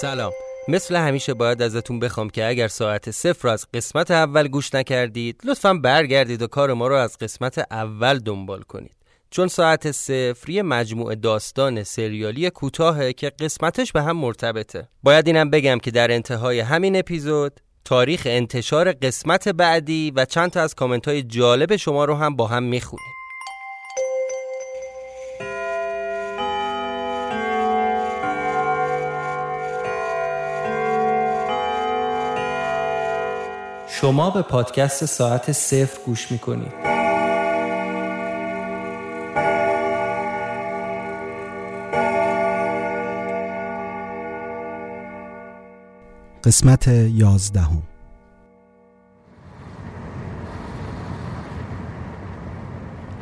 سلام. مثل همیشه باید ازتون بخوام که اگر ساعت صفر از قسمت اول گوش نکردید لطفا برگردید و کار ما رو از قسمت اول دنبال کنید. چون ساعت صفر یه مجموعه داستان سریالی کوتاهه که قسمتش به هم مرتبطه. باید اینم بگم که در انتهای همین اپیزود تاریخ انتشار قسمت بعدی و چند تا از کامنت های جالب شما رو هم با هم می‌خونیم. شما به پادکست ساعت صفر گوش می‌کنید. قسمت یازدهم.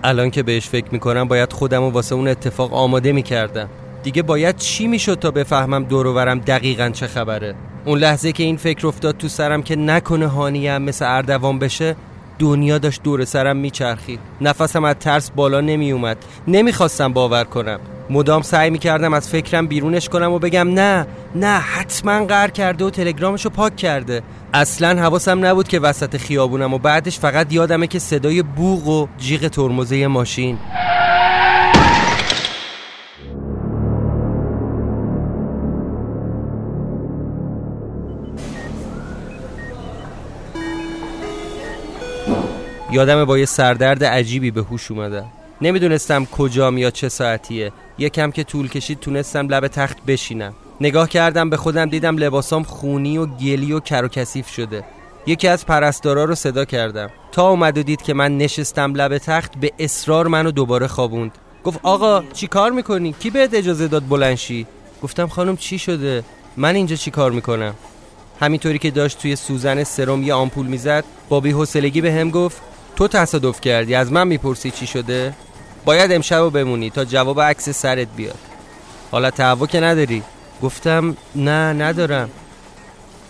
الان که بهش فکر می‌کنم باید خودم و واسه اون اتفاق آماده می‌کردم. دیگه باید چی می‌شد تا بفهمم دورورم دقیقا چه خبره؟ اون لحظه که این فکر افتاد تو سرم که نکنه هانیم مثل اردوان بشه دنیا داشت دور سرم میچرخید. نفسم از ترس بالا نمیومد نمی‌خواستم باور کنم. مدام سعی می‌کردم از فکرم بیرونش کنم و بگم نه نه حتما قر کرده و تلگرامشو پاک کرده. اصلا حواسم نبود که وسط خیابونم و بعدش فقط یادمه که صدای بوغ و جیغ ترمزه ماشین. یادم با یه سردرد عجیبی به هوش اومدم نمی‌دونستم کجام یا چه ساعتیه یکم که طول کشید تونستم لب تخت بشینم نگاه کردم به خودم دیدم لباسام خونی و گلی و کر و کثیف شده یکی از پرستارا رو صدا کردم تا اومد و دید که من نشستم لب تخت به اصرار منو دوباره خوابوند گفت آقا چی کار می‌کنی؟ کی بهت اجازه داد بلنشی؟ گفتم خانم چی شده؟ من اینجا چی کار می‌کنم؟ همینطوری که داشت توی سوزن سرم یه آمپول می‌زد با بی‌حوصلگی به هم گفت تو تصادف کردی؟ از من می‌پرسی چی شده؟ باید امشب بمونی تا جواب عکس سرت بیاد. حالا تهوع که نداری؟ گفتم نه ندارم.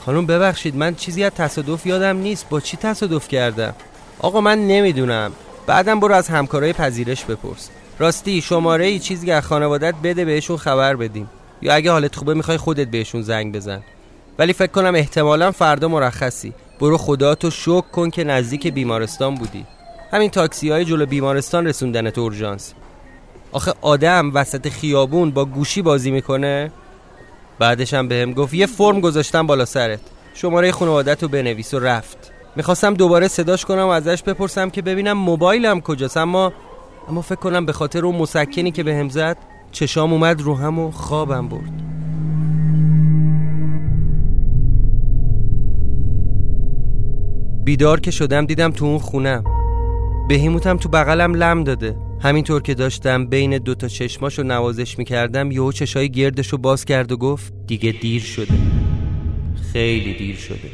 خانم ببخشید من چیزی از تصادف یادم نیست. با چی تصادف کردم؟ آقا من نمی‌دونم. بعدم برو از همکارای پذیرش بپرس. راستی شماره ای چیزی از خانوادت بده بهشون خبر بدیم. یا اگه حالت خوبه می‌خوای خودت بهشون زنگ بزن. ولی فکر کنم احتمالا فردا مرخصی. برو خدا تو شک کن که نزدیک بیمارستان بودی. همین تاکسی های جلو بیمارستان رسوندن اورژانس. آخه آدم وسط خیابون با گوشی بازی می‌کنه؟ بعدش هم بهم گفت یه فرم گذاشتم بالا سرت. شماره خانوادت رو بنویس و رفت. می‌خواستم دوباره صداش کنم و ازش بپرسم که ببینم موبایلم کجاست. اما اما فکر کنم به خاطر اون مسکنی که بهم زد چشام اومد رو هم و خوابم برد. بیدار که شدم دیدم تو اون خونم. بهیموتم تو بغلم لم داده. همینطور که داشتم بین دوتا چشماشو نوازش می‌کردم یهو چشای گردشو باز کرد و گفت دیگه دیر شده. خیلی دیر شده.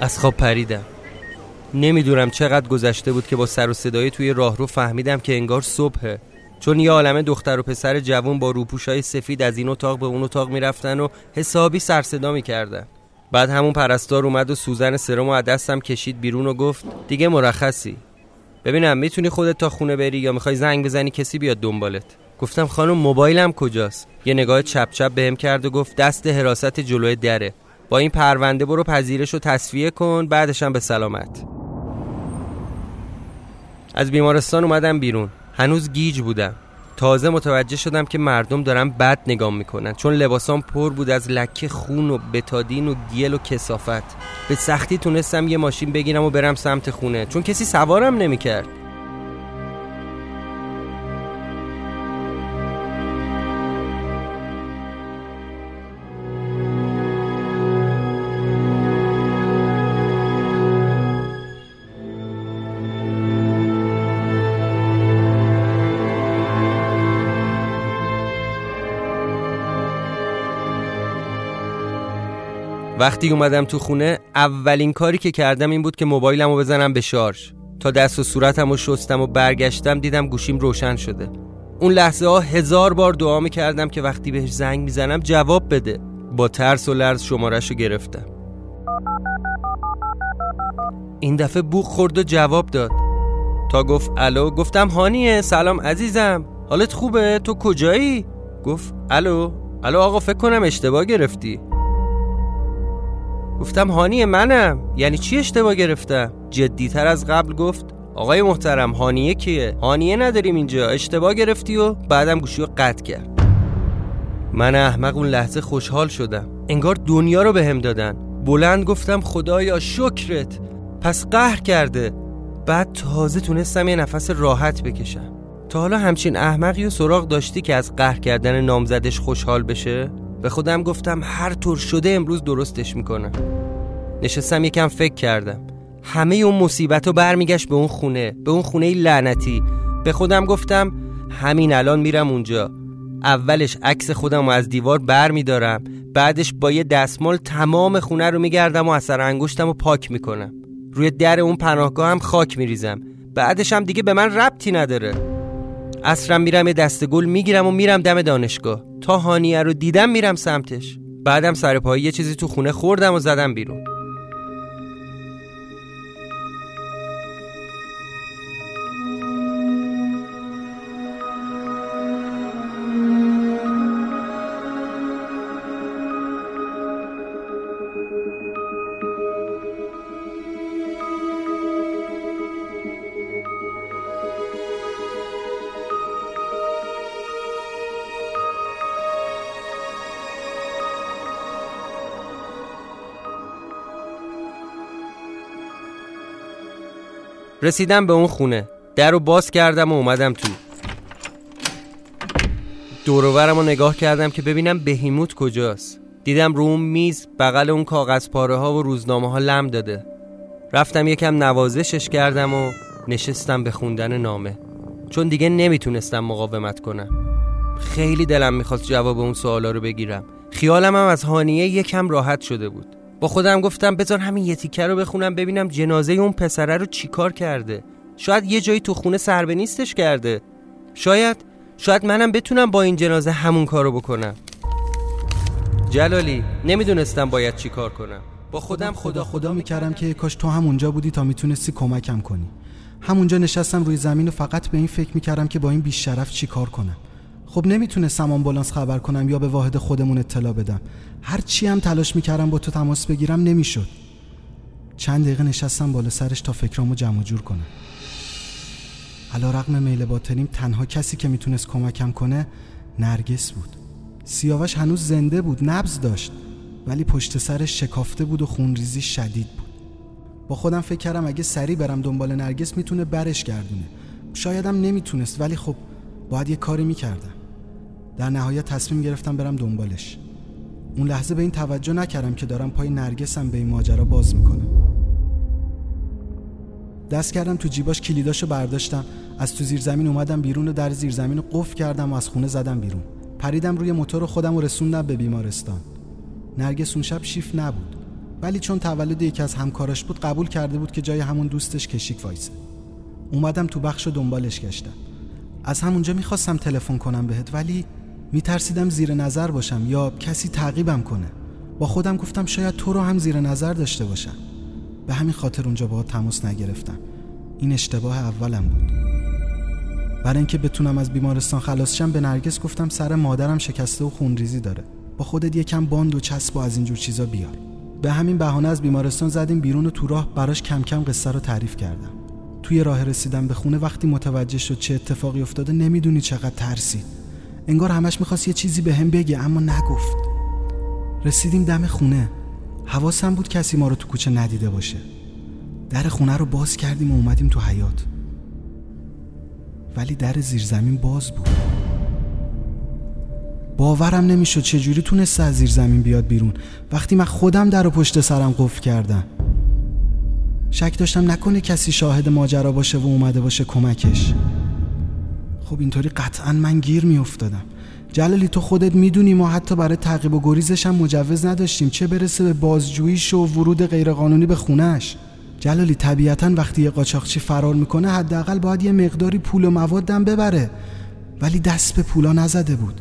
از خواب پریدم. نمی‌دونم چقدر گذشته بود که با سر و صدای توی راهرو فهمیدم که انگار صبحه. چون یه عالمه دختر و پسر جوون با روپوشای سفید از این اتاق به اون اتاق می‌رفتن و حسابی سرصدا می‌کردن. بعد همون پرستار اومد و سوزن سرمو از دستم کشید بیرون و گفت دیگه مرخصی. ببینم می‌تونی خودت تا خونه بری یا می‌خوای زنگ بزنی کسی بیاد دنبالت؟ گفتم خانم موبایلم کجاست؟ یه نگاه چپ چپ بهم کرد و گفت دست حراست جلوی دره. با این پرونده برو پذیرش رو تصفیه کن بعدشم به سلامت. از بیمارستان اومدم بیرون. هنوز گیج بودم. تازه متوجه شدم که مردم دارن بد نگام می‌کنن چون لباسام پر بود از لکه خون و بتادین و گیل و کسافت. به سختی تونستم یه ماشین بگیرم و برم سمت خونه چون کسی سوارم نمی‌کرد. وقتی اومدم تو خونه اولین کاری که کردم این بود که موبایلمو بزنم به شارژ. تا دست و صورتم رو شستم و برگشتم دیدم گوشیم روشن شده. اون لحظه ها هزار بار دعا می‌کردم که وقتی بهش زنگ می‌زنم جواب بده. با ترس و لرز شمارش رو گرفتم. این دفعه بوخ خورد و جواب داد. تا گفت الو؟ گفتم هانیه سلام عزیزم. حالت خوبه؟ تو کجایی؟ گفت الو؟ الو آقا فکر کنم اشتباه گرفتی. گفتم هانیه منم. یعنی چی اشتباه گرفتم جدیتر از قبل گفت آقای محترم هانیه کیه؟ هانیه نداریم اینجا. اشتباه گرفتی و بعدم گوشی رو قطع کرد. من احمق اون لحظه خوشحال شدم. انگار دنیا رو بهم به دادن. بلند گفتم خدایا شکرت. پس قهر کرده. بعد تازه تونستم یه نفس راحت بکشم. تا حالا همچین احمقی و سراغ داشتی که از قهر کردن نامزدش خوشحال بشه؟ به خودم گفتم هر طور شده امروز درستش می‌کنم. نشستم یکم فکر کردم. همه اون مصیبت رو برمیگشت به اون خونه به اون خونه لعنتی. به خودم گفتم همین الان میرم اونجا. اولش عکس خودم رو از دیوار بر میدارم. بعدش با یه دستمال تمام خونه رو میگردم و اثر انگشتم رو پاک می‌کنم. روی در اون پناهگاه هم خاک میریزم. بعدش هم دیگه به من ربطی نداره. اصرم میرم یه دست گل می‌گیرم و میرم دم دانشگاه. تا هانیه رو دیدم میرم سمتش. بعدم سر پایی یه چیزی تو خونه خوردم و زدم بیرون. رسیدم به اون خونه. در رو باز کردم و اومدم تو. دوروورم رو نگاه کردم که ببینم بهیموت کجاست. دیدم رو اون میز بغل اون کاغذ پاره ها و روزنامه ها لم داده. رفتم یکم نوازشش کردم و نشستم به خوندن نامه. چون دیگه نمی‌تونستم مقاومت کنم. خیلی دلم می‌خواست جواب اون سوالا رو بگیرم. خیالم هم از هانیه یکم راحت شده بود. با خودم گفتم بذار همین یه تیکه رو بخونم ببینم جنازه اون پسره رو چیکار کرده. شاید یه جایی تو خونه سربه نیستش کرده. شاید شاید منم بتونم با این جنازه همون کارو بکنم. جلالی نمی‌دونستم باید چی کار کنم. با خودم خدا خدا می‌کردم که کاش تو همونجا بودی تا می‌تونستی کمکم کنی. همونجا نشستم روی زمین و فقط به این فکر می‌کردم که با این بیشرف چی کار کنم. خب نمی‌تونستم آمبولانس خبر کنم یا به واحد خودمون اطلاع بدم. هر چی هم تلاش می‌کردم با تو تماس بگیرم نمی‌شد. چند دقیقه نشستم بالا سرش تا فکرامو جمع جور کنم. علا رقم میل باطنیم تنها کسی که می‌تونست کمکم کنه نرگس بود. سیاوش هنوز زنده بود نبز داشت ولی پشت سرش شکافته بود و خونریزی شدید بود. با خودم فکر کردم اگه سری برم دنبال نرگس می‌تونه برش گردونه. شایدم نمی‌تونست ولی خب باید یه کاری می‌کردم. در نهایت تصمیم گرفتم برم دنبالش. اون لحظه به این توجه نکردم که دارم پای نرگسم به این ماجرا باز می‌کنم. دست کردم تو جیباش کلیداشو برداشتم. از تو زیر زمین اومدم بیرون و در زیر زمین رو قفل کردم و از خونه زدم بیرون. پریدم روی موتور خودم و رسوندم به بیمارستان. نرگس اون شب شیف نبود. ولی چون تولد یکی از همکاراش بود قبول کرده بود که جای همون دوستش کشیک وایسه. اومدم تو بخش و دنبالش گشتم. از همونجا می‌خواستم تلفن کنم بهت ولی میترسیدم زیر نظر باشم یا کسی تعقیبم کنه. با خودم گفتم شاید تو رو هم زیر نظر داشته باشم. به همین خاطر اونجا با تماس نگرفتم. این اشتباه اولم بود. برای اینکه بتونم از بیمارستان خلاص شم به نرگس گفتم سر مادرم شکسته و خونریزی داره. با خودت یکم باند و چسب و از اینجور چیزا بیار. به همین بهانه از بیمارستان زدیم بیرون و تو راه براش کم کم قصه رو تعریف کردم. توی راه رسیدم به خونه وقتی متوجه شد چه اتفاقی افتاده نمی‌دونی چقدر ترسید انگار همش می‌خواست یه چیزی به هم بگه اما نگفت. رسیدیم دم خونه. حواسم بود کسی ما رو تو کوچه ندیده باشه. در خونه رو باز کردیم و اومدیم تو حیات ولی در زیرزمین باز بود. باورم نمی‌شد چجوری تونسته از زیر زمین بیاد بیرون. وقتی من خودم در و پشت سرم قفل کردم. شک داشتم نکنه کسی شاهد ماجرا باشه و اومده باشه کمکش. خب اینطوری قطعا من گیر میافتادم. جلالی تو خودت می‌دونی ما حتی برای تعقیب و گریزش هم مجوز نداشتیم. چه برسه به بازجوییش و ورود غیرقانونی به خونش جلالی طبیعتا وقتی یه قاچاقچی فرار می‌کنه حداقل باید یه مقداری پول و موادم ببره. ولی دست به پولا نزده بود.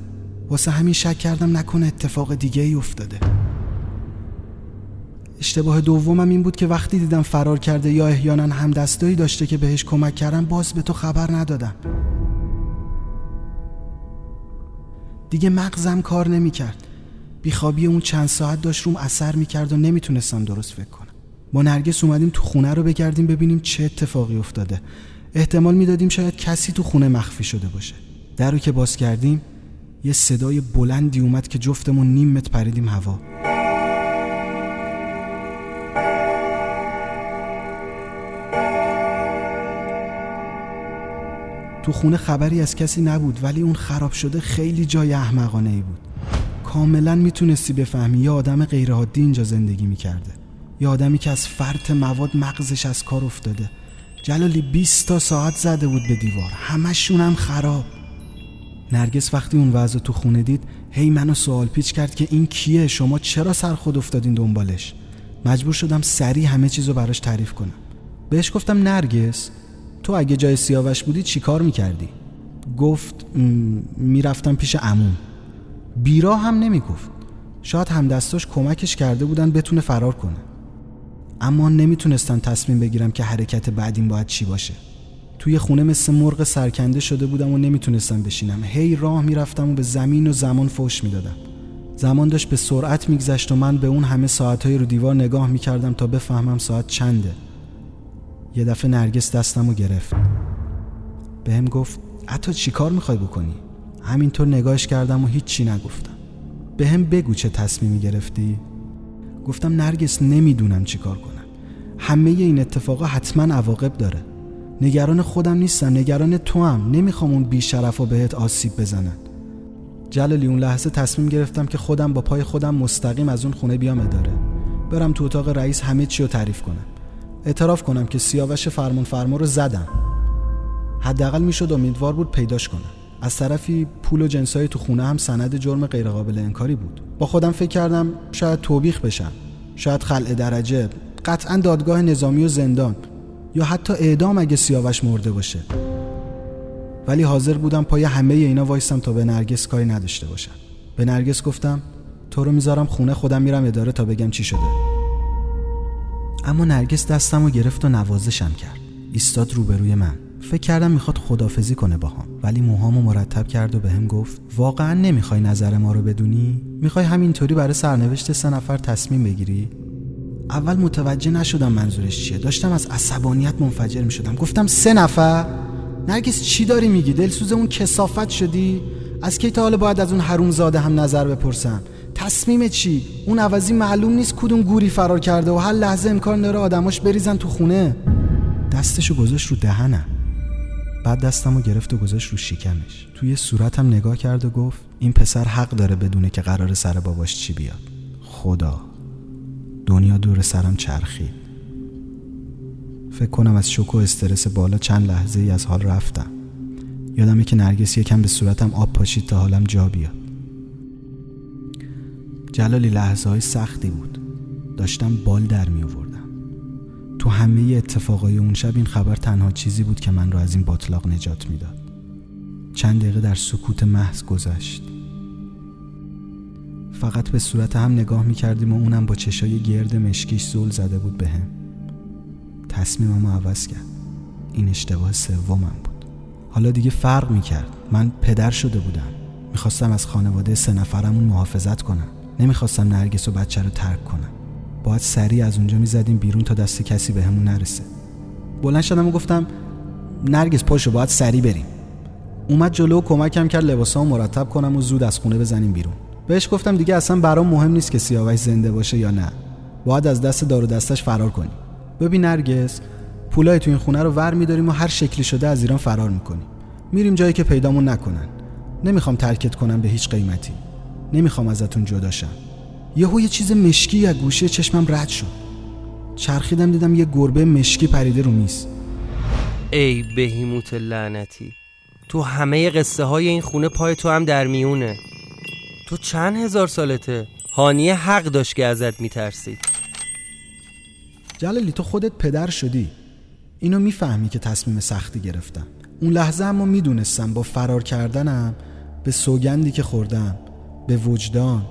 واسه همین شک کردم نکنه اتفاق دیگه ای افتاده. اشتباه دومم این بود که وقتی دیدم فرار کرده یا احیانا هم دستایی داشته که بهش کمک کردم باز به تو خبر ندادم. دیگه مغزم کار نمی‌کرد. بیخوابی اون چند ساعت داشت روم اثر می‌کرد و نمی‌تونستم درست فکر کنم. با نرگس اومدیم تو خونه رو بگردیم ببینیم چه اتفاقی افتاده. احتمال می‌دادیم شاید کسی تو خونه مخفی شده باشه. در رو که باز کردیم یه صدای بلندی اومد که جفتمون نیم متر پریدیم هوا. تو خونه خبری از کسی نبود ولی اون خراب شده خیلی جای احمقانه ای بود. کاملا می‌تونستی بفهمی یه آدم غیرعادی اینجا زندگی می‌کرده. یه آدمی که از فرط مواد مغزش از کار افتاده. جلالی 20 تا ساعت زده بود به دیوار. همشون هم خراب. نرگس وقتی اون وضع تو خونه دید هی منو سوال پیچ کرد که این کیه؟ شما چرا سر خود افتادین دنبالش؟ مجبور شدم سریع همه چیزو براش تعریف کنم. بهش گفتم نرگس. تو اگه جای سیاوش بودی چی کار می‌کردی؟ گفت می‌رفتم پیش عموم. بیرا هم نمی‌گفت. شاید همدستاش کمکش کرده بودن بتونه فرار کنه. اما نمی‌تونستم تصمیم بگیرم که حرکت بعدیم باید چی باشه. توی خونه مثل مرغ سرکنده شده بودم و نمی‌تونستم بشینم. هی راه می‌رفتم و به زمین و زمان فوش می‌دادم. زمان داشت به سرعت میگذشت و من به اون همه ساعتهای رو دیوار نگاه می‌کردم تا بفهمم ساعت چنده. یه دفعه نرگس دستم رو گرفت. به گفت حتی چی کار می‌خوای بکنی؟ همینطور نگاهش کردم و هیچی نگفتم. به بگو چه تصمیمی گرفتی؟ گفتم نرگس نمی‌دونم چی کار کنم. همه این اتفاقا حتما عواقب داره. نگران خودم نیستم نگران تو هم نمی‌خوام اون بیشرف و بهت آسیب بزنن. جلالی اون لحظه تصمیم گرفتم که خودم با پای خودم مستقیم از اون خونه بیام اداره. برم تو اتاق رئیس همه چی رو تعریف کنم. اعتراف کنم که سیاوش فرمون فرما رو زدم. حداقل می‌شد امیدوار بود پیداش کنم. از طرفی پول و جنسای تو خونه هم سند جرم غیرقابل انکاری بود. با خودم فکر کردم شاید توبیخ بشم. شاید خلع درجه قطعا دادگاه نظامی و زندان. یا حتی اعدام اگه سیاوش مرده باشه. ولی حاضر بودم پای همه اینا وایستم تا به نرگس کاری نداشته باشم. به نرگس گفتم تو رو می‌ذارم خونه خودم میرم اداره تا بگم چی شده. اما نرگس دستم رو گرفت و نوازشم کرد. ایستاد روبروی من. فکر کردم می‌خواد خدافزی کنه باهام. ولی موهامو مرتب کرد و بهم گفت واقعا نمی‌خوای نظر ما رو بدونی؟ می‌خوای همینطوری برای سرنوشت سه نفر تصمیم بگیری؟ اول متوجه نشدم منظورش چیه. داشتم از عصبانیت منفجر می‌شدم. گفتم سه نفر؟ نرگس چی داری میگی؟ دلسوز اون کسافت شدی؟ از کی تا حالا باید از اون حروم زاده هم نظر بپرسم تصمیم چی؟ اون عوضی معلوم نیست کدوم گوری فرار کرده و هر لحظه امکان داره آدماش بریزن تو خونه. دستشو گذاشت رو دهنم. بعد دستم رو گرفت و گذاشت رو شکمش. توی صورتم نگاه کرد و گفت این پسر حق داره بدونه که قرار سر باباش چی بیاد. خدا. دنیا دور سرم چرخید. فکر کنم از شوک و استرس بالا چند لحظه ای از حال رفتم. یادمه که نرگس یکم به صورتم آب پاشید تا حالم جا بیاد. جلالی لحظه های سختی بود. داشتم بال در می آوردم تو همه اتفاقای اون شب این خبر تنها چیزی بود که من رو از این باطلاق نجات می‌داد. چند دقیقه در سکوت محض گذشت. فقط به صورت هم نگاه می کردیم و اونم با چشای گرد مشکیش زل زده بود به هم تصمیمم عوض کرد. این اشتباه سومم بود. حالا دیگه فرق می کرد من پدر شده بودم. می‌خواستم از خانواده سه نفرمون محافظت کنم. نمی‌خواستم نرگس و بچه رو ترک کنم. باید سریع از اونجا می‌زدیم بیرون تا دست کسی به همون نرسه. بلند شدم و گفتم نرگس پاشو باید سریع بریم. اومد جلو و کمکم کرد لباسامو مرتب کنم و زود از خونه بزنیم بیرون. بهش گفتم دیگه اصلا برام مهم نیست که سیاوش زنده باشه یا نه. باید از دست دار و دستش فرار کنیم ببین نرگس پولای تو این خونه رو ور میداریم و هر شکلی شده از ایران فرار می‌کنیم. میریم جایی که پیدامون نکنن. نمی‌خوام ترکت کنم به هیچ قیمتی. نمی‌خوام ازتون جداشم یهو یه چیز مشکی از گوشه چشمم رد شد. چرخیدم دیدم یه گربه مشکی پریده رو میز. ای بهیموت لعنتی تو همه قصه های این خونه پای تو هم در میونه. تو چند هزار سالته؟ هانیه حق داشت که ازت میترسید. جلالی تو خودت پدر شدی. اینو می‌فهمی که تصمیم سختی گرفتم. اون لحظه اما می‌دونستم با فرار کردنم به سوگندی که خوردم به وجدان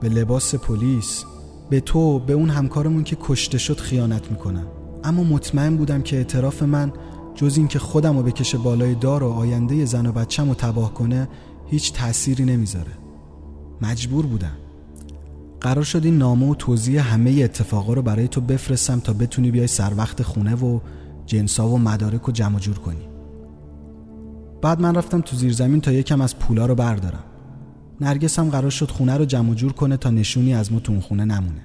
به لباس پلیس به تو به اون همکارمون که کشته شد خیانت می‌کنم اما مطمئن بودم که اعتراف من جز این که خودم رو بکشه بالای دار و آینده زن و بچم رو تباه کنه هیچ تأثیری نمی‌ذاره. مجبور بودم. قرار شد این نامه و توضیح همه اتفاقا رو برای تو بفرستم تا بتونی بیای سر وقت خونه و جنسا و مدارک رو جمع جور کنی. بعد من رفتم تو زیر زمین تا یکم از پولا رو بردارم. نرگس هم قرار شد خونه رو جمع جور کنه تا نشونی از ما تو اون خونه نمونه.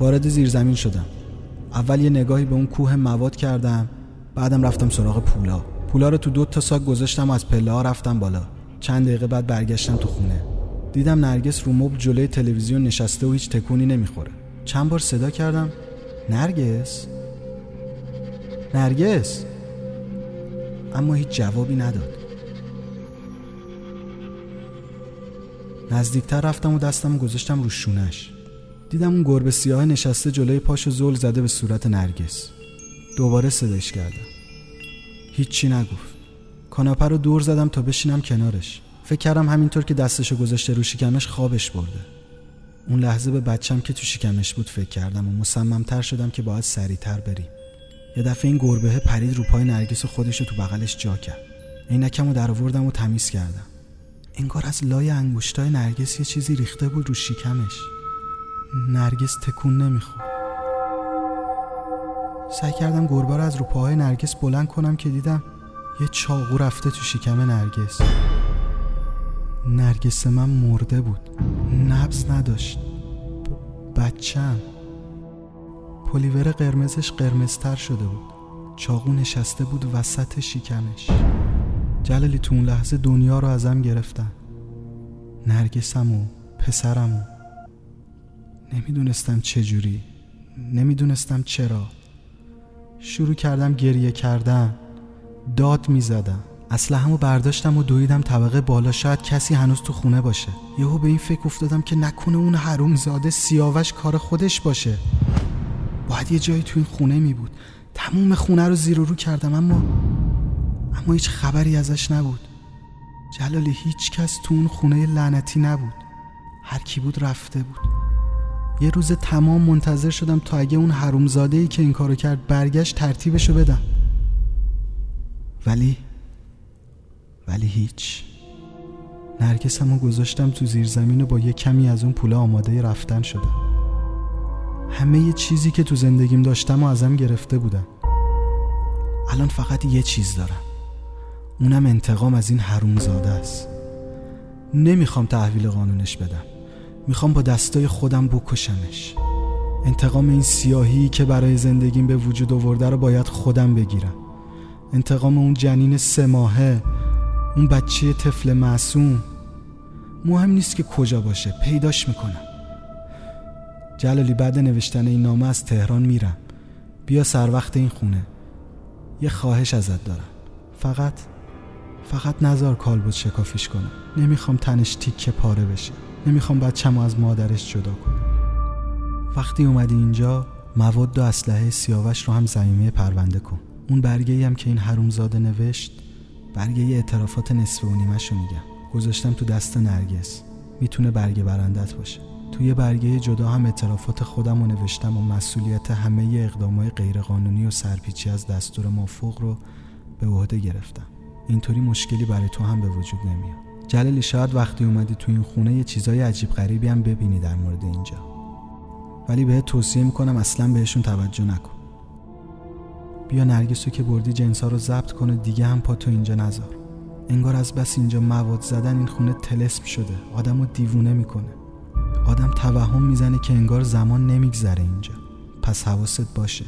وارد زیر زمین شدم. اول یه نگاهی به اون کوه مواد کردم بعدم رفتم سراغ پولا. پولا رو تو دو تا ساک گذاشتم و از پله ها رفتم بالا. چند دقیقه بعد برگشتم تو خونه. دیدم نرگس رو مبل جلوی تلویزیون نشسته و هیچ تکونی نمی‌خوره. چند بار صدا کردم. نرگس؟ نرگس؟ اما هیچ جوابی نداد. نزدیکتر رفتم و دستم و گذاشتم رو شونش. دیدم اون گربه سیاه نشسته جلوی پاش و زل زده به صورت نرگس. دوباره صداش کردم. هیچی نگفت. کاناپه رو دور زدم تا بشینم کنارش. فکر کردم همینطور که دستشو گذاشته رو شکمش خوابش برده. اون لحظه به بچم که تو شکمش بود فکر کردم و مصممتر شدم که باید سریعتر بریم. یه دفعه این گربه پرید رو پای نرگس و خودش رو تو بغلش جا کرد. عینکم رو در آوردم و تمیز کردم. انگار از لای انگشتای نرگس یه چیزی ریخته بود رو شکمش نرگس تکون نمی‌خورد. سعی کردم گربه از رو پاهای نرگس بلند کنم که دیدم یه چاقو رفته تو شکم نرگس. نرگس من مرده بود. نبز نداشت. بچم. پلیور قرمزش قرمزتر شده بود. چاقو نشسته بود وسط شکمش جلالی تو اون لحظه دنیا رو ازم گرفتن. نرگسم و پسرم و نمی‌دونستم چجوری نمی‌دونستم چرا. شروع کردم گریه کردن داد می‌زدم. اسلحه‌مو برداشتم و دویدم طبقه بالا. شاید کسی هنوز تو خونه باشه. یهو به این فکر افتادم که نکنه اون حروم زاده سیاوش کار خودش باشه. باید یه جایی تو این خونه می بود تموم خونه رو زیر و رو کردم اما اما هیچ خبری ازش نبود. جلالی هیچ کس تو اون خونه لعنتی نبود. هر کی بود رفته بود. یه روز تمام منتظر شدم تا اگه اون حرومزاده ای که این کارو کرد برگشت ترتیبشو بدم. ولی ولی هیچ. نرگسمو گذاشتم تو زیر زمین و با یه کمی از اون پوله آماده رفتن شدم. همه یه چیزی که تو زندگیم داشتم و ازم گرفته بودم. الان فقط یه چیز دارم. اونم انتقام از این حرومزاده است. نمی‌خوام تحویل قانونش بدم. می‌خوام با دستای خودم بکشمش. انتقام این سیاهی که برای زندگیم به وجود آورده رو باید خودم بگیرم. انتقام اون جنین سه ماهه اون بچه طفل معصوم. مهم نیست که کجا باشه پیداش می‌کنم. جلالی بعد نوشتن این نامه از تهران میرم. بیا سر وقت این خونه. یه خواهش ازت دارم. فقط فقط نزار کالبد شکافیش کنم نمی‌خوام تنش تیکه پاره بشه. نمی‌خوام بچم از مادرش جدا کنم وقتی اومدی اینجا مواد و اسلحه سیاوش رو هم زمینه پرونده کن. اون برگه هم که این حرومزاده نوشت برگه اعترافات نصف و نیمش رو میگم. گذاشتم تو دست نرگس. می‌تونه برگه برندت باشه. توی برگه جدا هم اعترافات خودم رو نوشتم و مسئولیت همه اقدامای غیرقانونی و سرپیچی از دستور مافوق رو به عهده گرفتم. اینطوری مشکلی برای تو هم به وجود نمیاد. جلالی شاید وقتی اومدی تو این خونه یه چیزای عجیب غریبی هم ببینی در مورد اینجا. ولی بهت توصیه می‌کنم اصلا بهشون توجه نکن. بیا نرگسو که بردی جنسا رو ضبط کنه دیگه هم پا تو اینجا نذار. انگار از بس اینجا مواد زدن این خونه تلسم شده. آدم رو دیوونه می‌کنه. آدم توهم می‌زنه که انگار زمان نمیگذره اینجا. پس حواست باشه.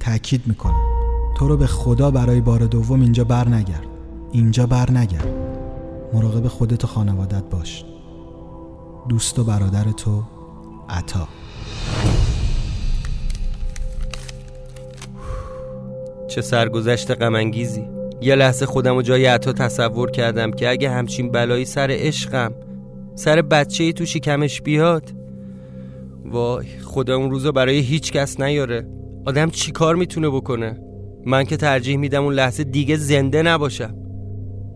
تأکید می‌کنم. تو رو به خدا برای بار دوم اینجا بر نگرد اینجا بر نگرد مراقب خودت و خانوادت باش. دوست و برادر تو عطا. چه سرگذشت غمانگیزی. یه لحظه خودم و جای عطا تصور کردم که اگه همچین بلایی سر عشقم سر بچه تو شکمش بیاد. وای خدا اون روزو برای هیچ کس نیاره. آدم چی کار می‌تونه بکنه؟ من که ترجیح میدم اون لحظه دیگه زنده نباشم.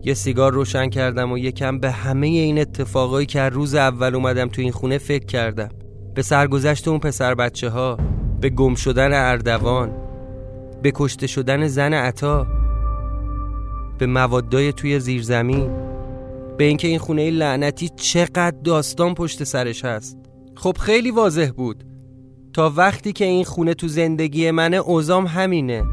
یه سیگار روشن کردم و یکم به همه این اتفاقایی که روز اول اومدم تو این خونه فکر کردم. به سرگذشت اون پسر بچه ها به گم شدن اردوان به کشته شدن زن عطا به موادای توی زیرزمین به اینکه این خونه لعنتی چقدر داستان پشت سرش هست. خب خیلی واضح بود. تا وقتی که این خونه تو زندگی منه اوزام همینه.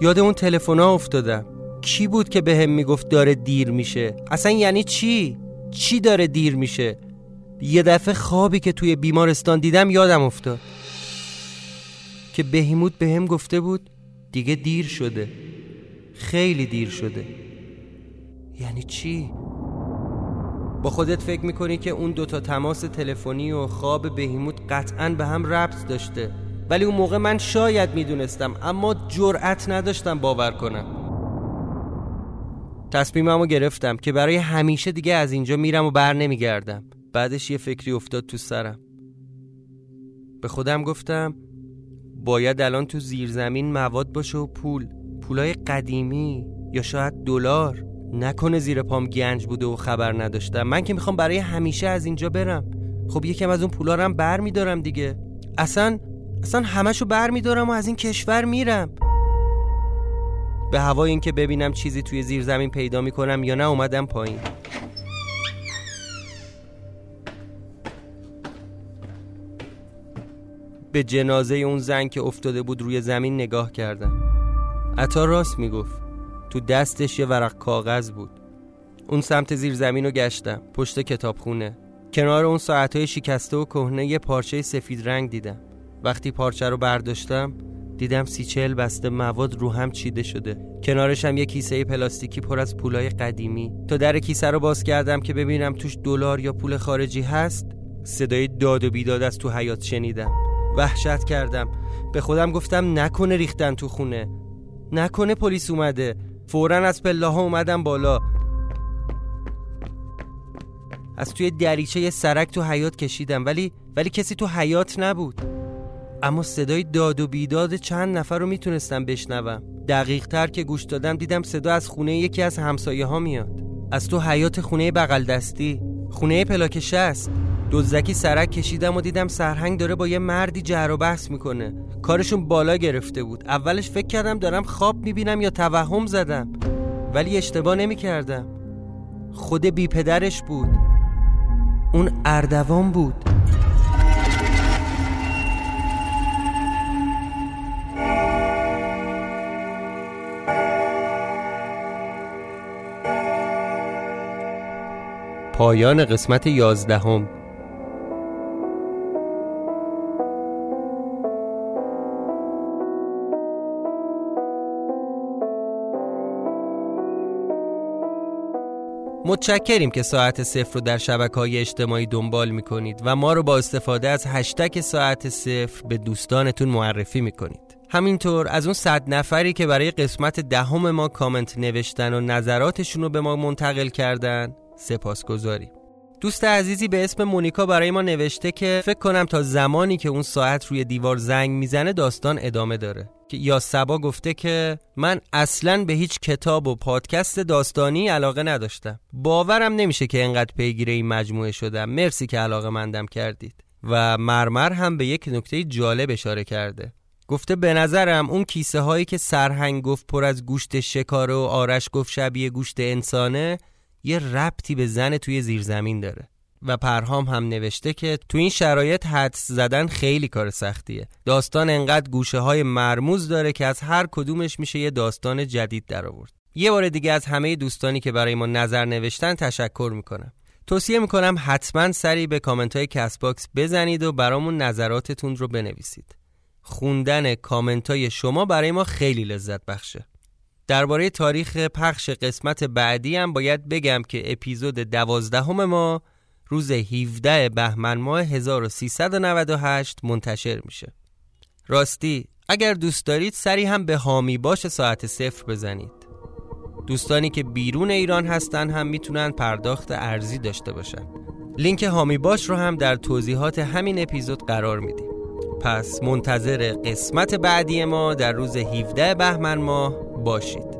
یاد اون تلفن افتادم. کی بود که به هم می‌گفت داره دیر میشه؟ اصلا یعنی چی؟ چی داره دیر میشه؟ یه دفعه خوابی که توی بیمارستان دیدم یادم افتاد. که بهیموت به هم گفته بود دیگه دیر شده. خیلی دیر شده. یعنی چی؟ با خودت فکر می‌کنی که اون دوتا تماس تلفنی و خواب بهیموت قطعا به هم ربط داشته. ولی اون موقع من شاید می‌دونستم اما جرأت نداشتم باور کنم. تصمیممو گرفتم که برای همیشه دیگه از اینجا میرم و بر نمیگردم. بعدش یه فکری افتاد تو سرم. به خودم گفتم باید الان تو زیرزمین مواد باشه و پول. پولای قدیمی یا شاید دلار. نکنه زیر پام گنج بوده و خبر نداشتم. من که می‌خوام برای همیشه از اینجا برم. خب یکم از اون پولا رو بر میدارم دیگه. اصلا اصلا همشو بر میدارم و از این کشور میرم. به هوای اینکه ببینم چیزی توی زیر زمین پیدا می‌کنم یا نه اومدم پایین. به جنازه اون زن که افتاده بود روی زمین نگاه کردم. عطا راست می‌گفت. تو دستش یه ورق کاغذ بود. اون سمت زیر زمین رو گشتم پشت کتابخونه. کنار اون ساعتهای شکسته و کهنه یه پارچه سفید رنگ دیدم. وقتی پارچه رو برداشتم دیدم سی چل بسته مواد رو هم چیده شده. کنارش هم یه کیسه پلاستیکی پر از پولای قدیمی. تا در کیسه رو باز کردم که ببینم توش دلار یا پول خارجی هست. صدای داد و بیداد از تو حیات شنیدم. وحشت کردم. به خودم گفتم نکنه ریختن تو خونه. نکنه پلیس اومده. فورا از پله ها اومدم بالا. از توی دریچه یه سرک تو حیات کشیدم. ولی ولی کسی تو حیات نبود. اما صدای داد و بیداد چند نفر رو می‌تونستم بشنوم. دقیق تر که گوش دادم دیدم صدا از خونه یکی از همسایه ها میاد. از تو حیات خونه بغل دستی خونه پلاک است. دزدکی سرک کشیدم و دیدم سرهنگ داره با یه مردی جر و بحث می‌کنه. کارشون بالا گرفته بود. اولش فکر کردم دارم خواب می‌بینم یا توهم زدم. ولی اشتباه نمی‌کردم. خود بی پدرش بود. اون اردوان بود. پایان قسمت یازدهم. متشکریم که ساعت صفر رو در شبکه های اجتماعی دنبال می‌کنید و ما رو با استفاده از هشتک ساعت صفر به دوستانتون معرفی می‌کنید. همینطور از اون صد نفری که برای قسمت دهم ما کامنت نوشتن و نظراتشون رو به ما منتقل کردن سپاس گذاریم دوست عزیزی به اسم مونیکا برای ما نوشته که فکر کنم تا زمانی که اون ساعت روی دیوار زنگ می‌زنه داستان ادامه داره. یا سبا گفته که من اصلا به هیچ کتاب و پادکست داستانی علاقه نداشتم. باورم نمیشه که انقدر پیگیر این مجموعه شدم. مرسی که علاقه مندم کردید. و مرمر هم به یک نکته جالب اشاره کرده. گفته به نظرم اون کیسه هایی که سرهنگ گفت پر از گوشت شکاره و آرش گفت شبیه گوشت انسانه یه ربطی به زن توی زیرزمین داره. و پرهام هم نوشته که تو این شرایط حدس زدن خیلی کار سختیه. داستان انقدر گوشه های مرموز داره که از هر کدومش میشه یه داستان جدید در آورد. یه بار دیگه از همه دوستانی که برای ما نظر نوشتن تشکر می‌کنم. توصیه می‌کنم حتما سری به کامنت های Castbox بزنید و برامون نظراتتون رو بنویسید. خوندن کامنت های شما برای ما خیلی لذت بخشه. درباره تاریخ پخش قسمت بعدی هم باید بگم که اپیزود دوازدهم ما روز 17 بهمن ماه 1398 منتشر میشه. راستی اگر دوست دارید سری هم به هامی باش ساعت صفر بزنید. دوستانی که بیرون ایران هستن هم می‌تونن پرداخت ارزی داشته باشن. لینک هامی باش رو هم در توضیحات همین اپیزود قرار میدیم. پس منتظر قسمت بعدی ما در روز 17 بهمن ماه باشید.